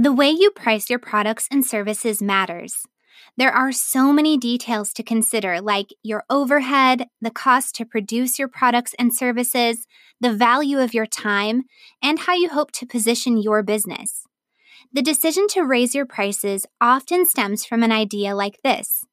The way you price your products and services matters. There are so many details to consider, like your overhead, the cost to produce your products and services, the value of your time, and how you hope to position your business. The decision to raise your prices often stems from an idea like this.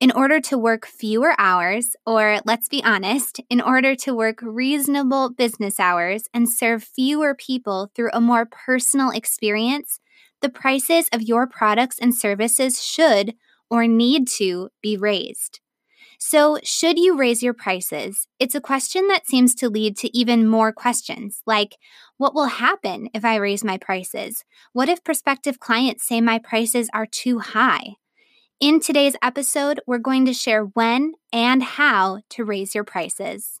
In order to work fewer hours, or let's be honest, in order to work reasonable business hours and serve fewer people through a more personal experience, the prices of your products and services should or need to be raised. So, should you raise your prices? It's a question that seems to lead to even more questions, like what will happen if I raise my prices? What if prospective clients say my prices are too high? In today's episode, we're going to share when and how to raise your prices.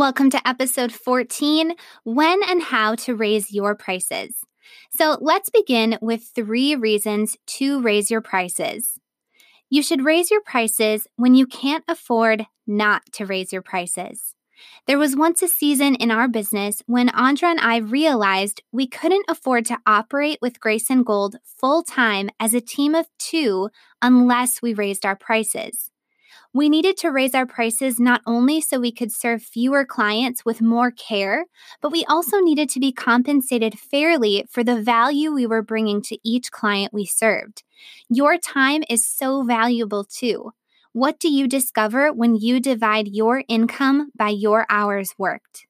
Welcome to episode 14 When and How to Raise Your Prices. So let's begin with three reasons to raise your prices. You should raise your prices when you can't afford not to raise your prices. There was once a season in our business when Andra and I realized we couldn't afford to operate with Grace and Gold full time as a team of two unless we raised our prices. We needed to raise our prices not only so we could serve fewer clients with more care, but we also needed to be compensated fairly for the value we were bringing to each client we served. Your time is so valuable too. What do you discover when you divide your income by your hours worked?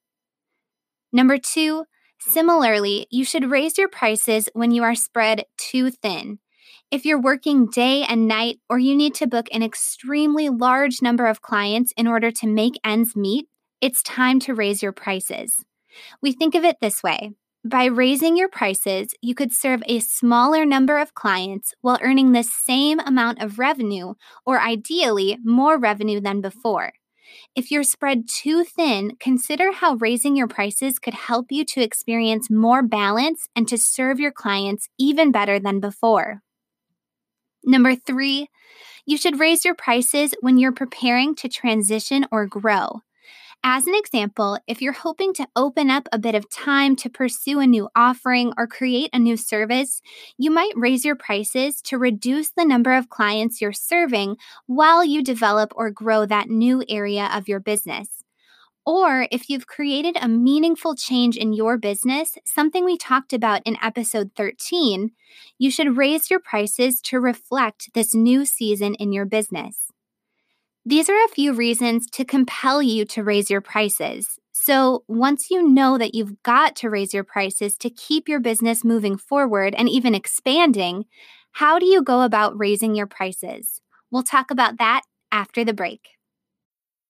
Number two, similarly, you should raise your prices when you are spread too thin. If you're working day and night, or you need to book an extremely large number of clients in order to make ends meet, it's time to raise your prices. We think of it this way by raising your prices, you could serve a smaller number of clients while earning the same amount of revenue, or ideally, more revenue than before. If you're spread too thin, consider how raising your prices could help you to experience more balance and to serve your clients even better than before. Number three, you should raise your prices when you're preparing to transition or grow. As an example, if you're hoping to open up a bit of time to pursue a new offering or create a new service, you might raise your prices to reduce the number of clients you're serving while you develop or grow that new area of your business. Or if you've created a meaningful change in your business, something we talked about in episode 13, you should raise your prices to reflect this new season in your business. These are a few reasons to compel you to raise your prices. So, once you know that you've got to raise your prices to keep your business moving forward and even expanding, how do you go about raising your prices? We'll talk about that after the break.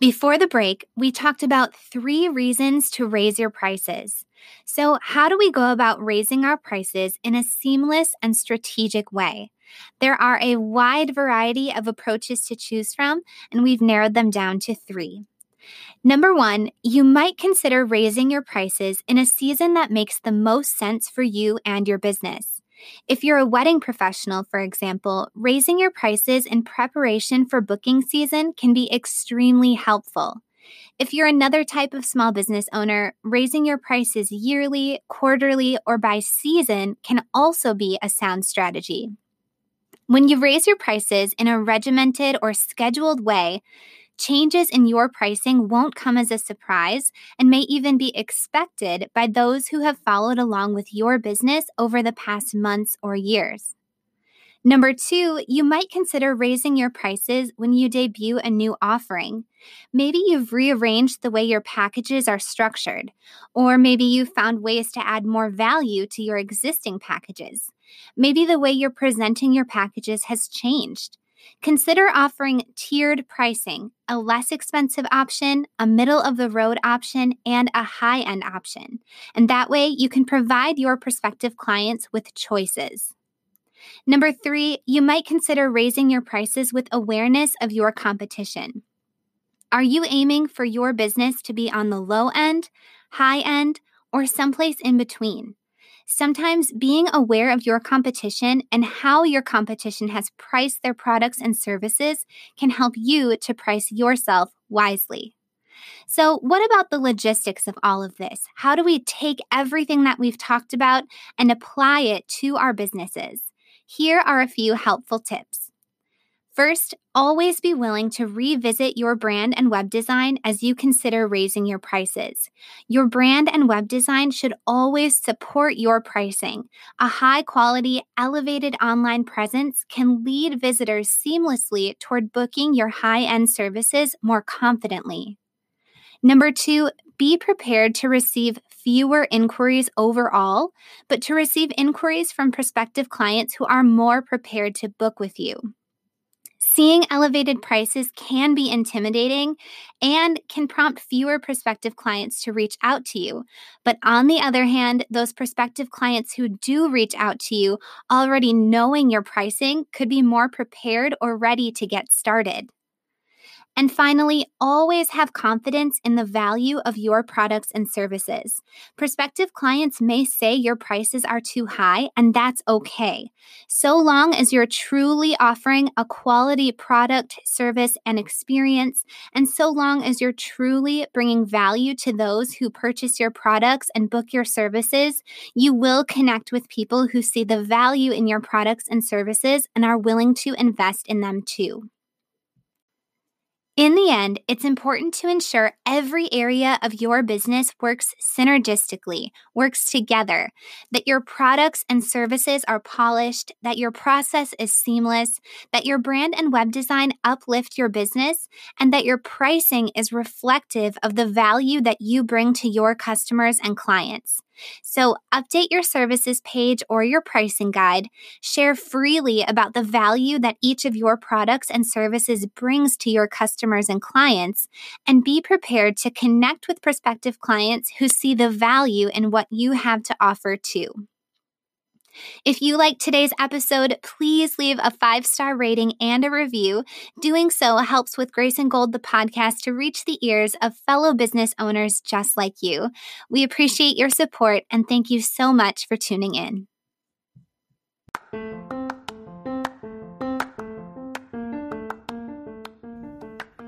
Before the break, we talked about three reasons to raise your prices. So, how do we go about raising our prices in a seamless and strategic way? There are a wide variety of approaches to choose from, and we've narrowed them down to three. Number one, you might consider raising your prices in a season that makes the most sense for you and your business. If you're a wedding professional, for example, raising your prices in preparation for booking season can be extremely helpful. If you're another type of small business owner, raising your prices yearly, quarterly, or by season can also be a sound strategy. When you raise your prices in a regimented or scheduled way, Changes in your pricing won't come as a surprise and may even be expected by those who have followed along with your business over the past months or years. Number two, you might consider raising your prices when you debut a new offering. Maybe you've rearranged the way your packages are structured, or maybe you've found ways to add more value to your existing packages. Maybe the way you're presenting your packages has changed. Consider offering tiered pricing, a less expensive option, a middle of the road option, and a high end option. And that way you can provide your prospective clients with choices. Number three, you might consider raising your prices with awareness of your competition. Are you aiming for your business to be on the low end, high end, or someplace in between? Sometimes being aware of your competition and how your competition has priced their products and services can help you to price yourself wisely. So, what about the logistics of all of this? How do we take everything that we've talked about and apply it to our businesses? Here are a few helpful tips. First, always be willing to revisit your brand and web design as you consider raising your prices. Your brand and web design should always support your pricing. A high quality, elevated online presence can lead visitors seamlessly toward booking your high end services more confidently. Number two, be prepared to receive fewer inquiries overall, but to receive inquiries from prospective clients who are more prepared to book with you. Seeing elevated prices can be intimidating and can prompt fewer prospective clients to reach out to you. But on the other hand, those prospective clients who do reach out to you already knowing your pricing could be more prepared or ready to get started. And finally, always have confidence in the value of your products and services. Prospective clients may say your prices are too high, and that's okay. So long as you're truly offering a quality product, service, and experience, and so long as you're truly bringing value to those who purchase your products and book your services, you will connect with people who see the value in your products and services and are willing to invest in them too. In the end, it's important to ensure every area of your business works synergistically, works together, that your products and services are polished, that your process is seamless, that your brand and web design uplift your business, and that your pricing is reflective of the value that you bring to your customers and clients. So, update your services page or your pricing guide. Share freely about the value that each of your products and services brings to your customers and clients, and be prepared to connect with prospective clients who see the value in what you have to offer too. If you like today's episode, please leave a five star rating and a review. Doing so helps with Grace and Gold, the podcast, to reach the ears of fellow business owners just like you. We appreciate your support and thank you so much for tuning in.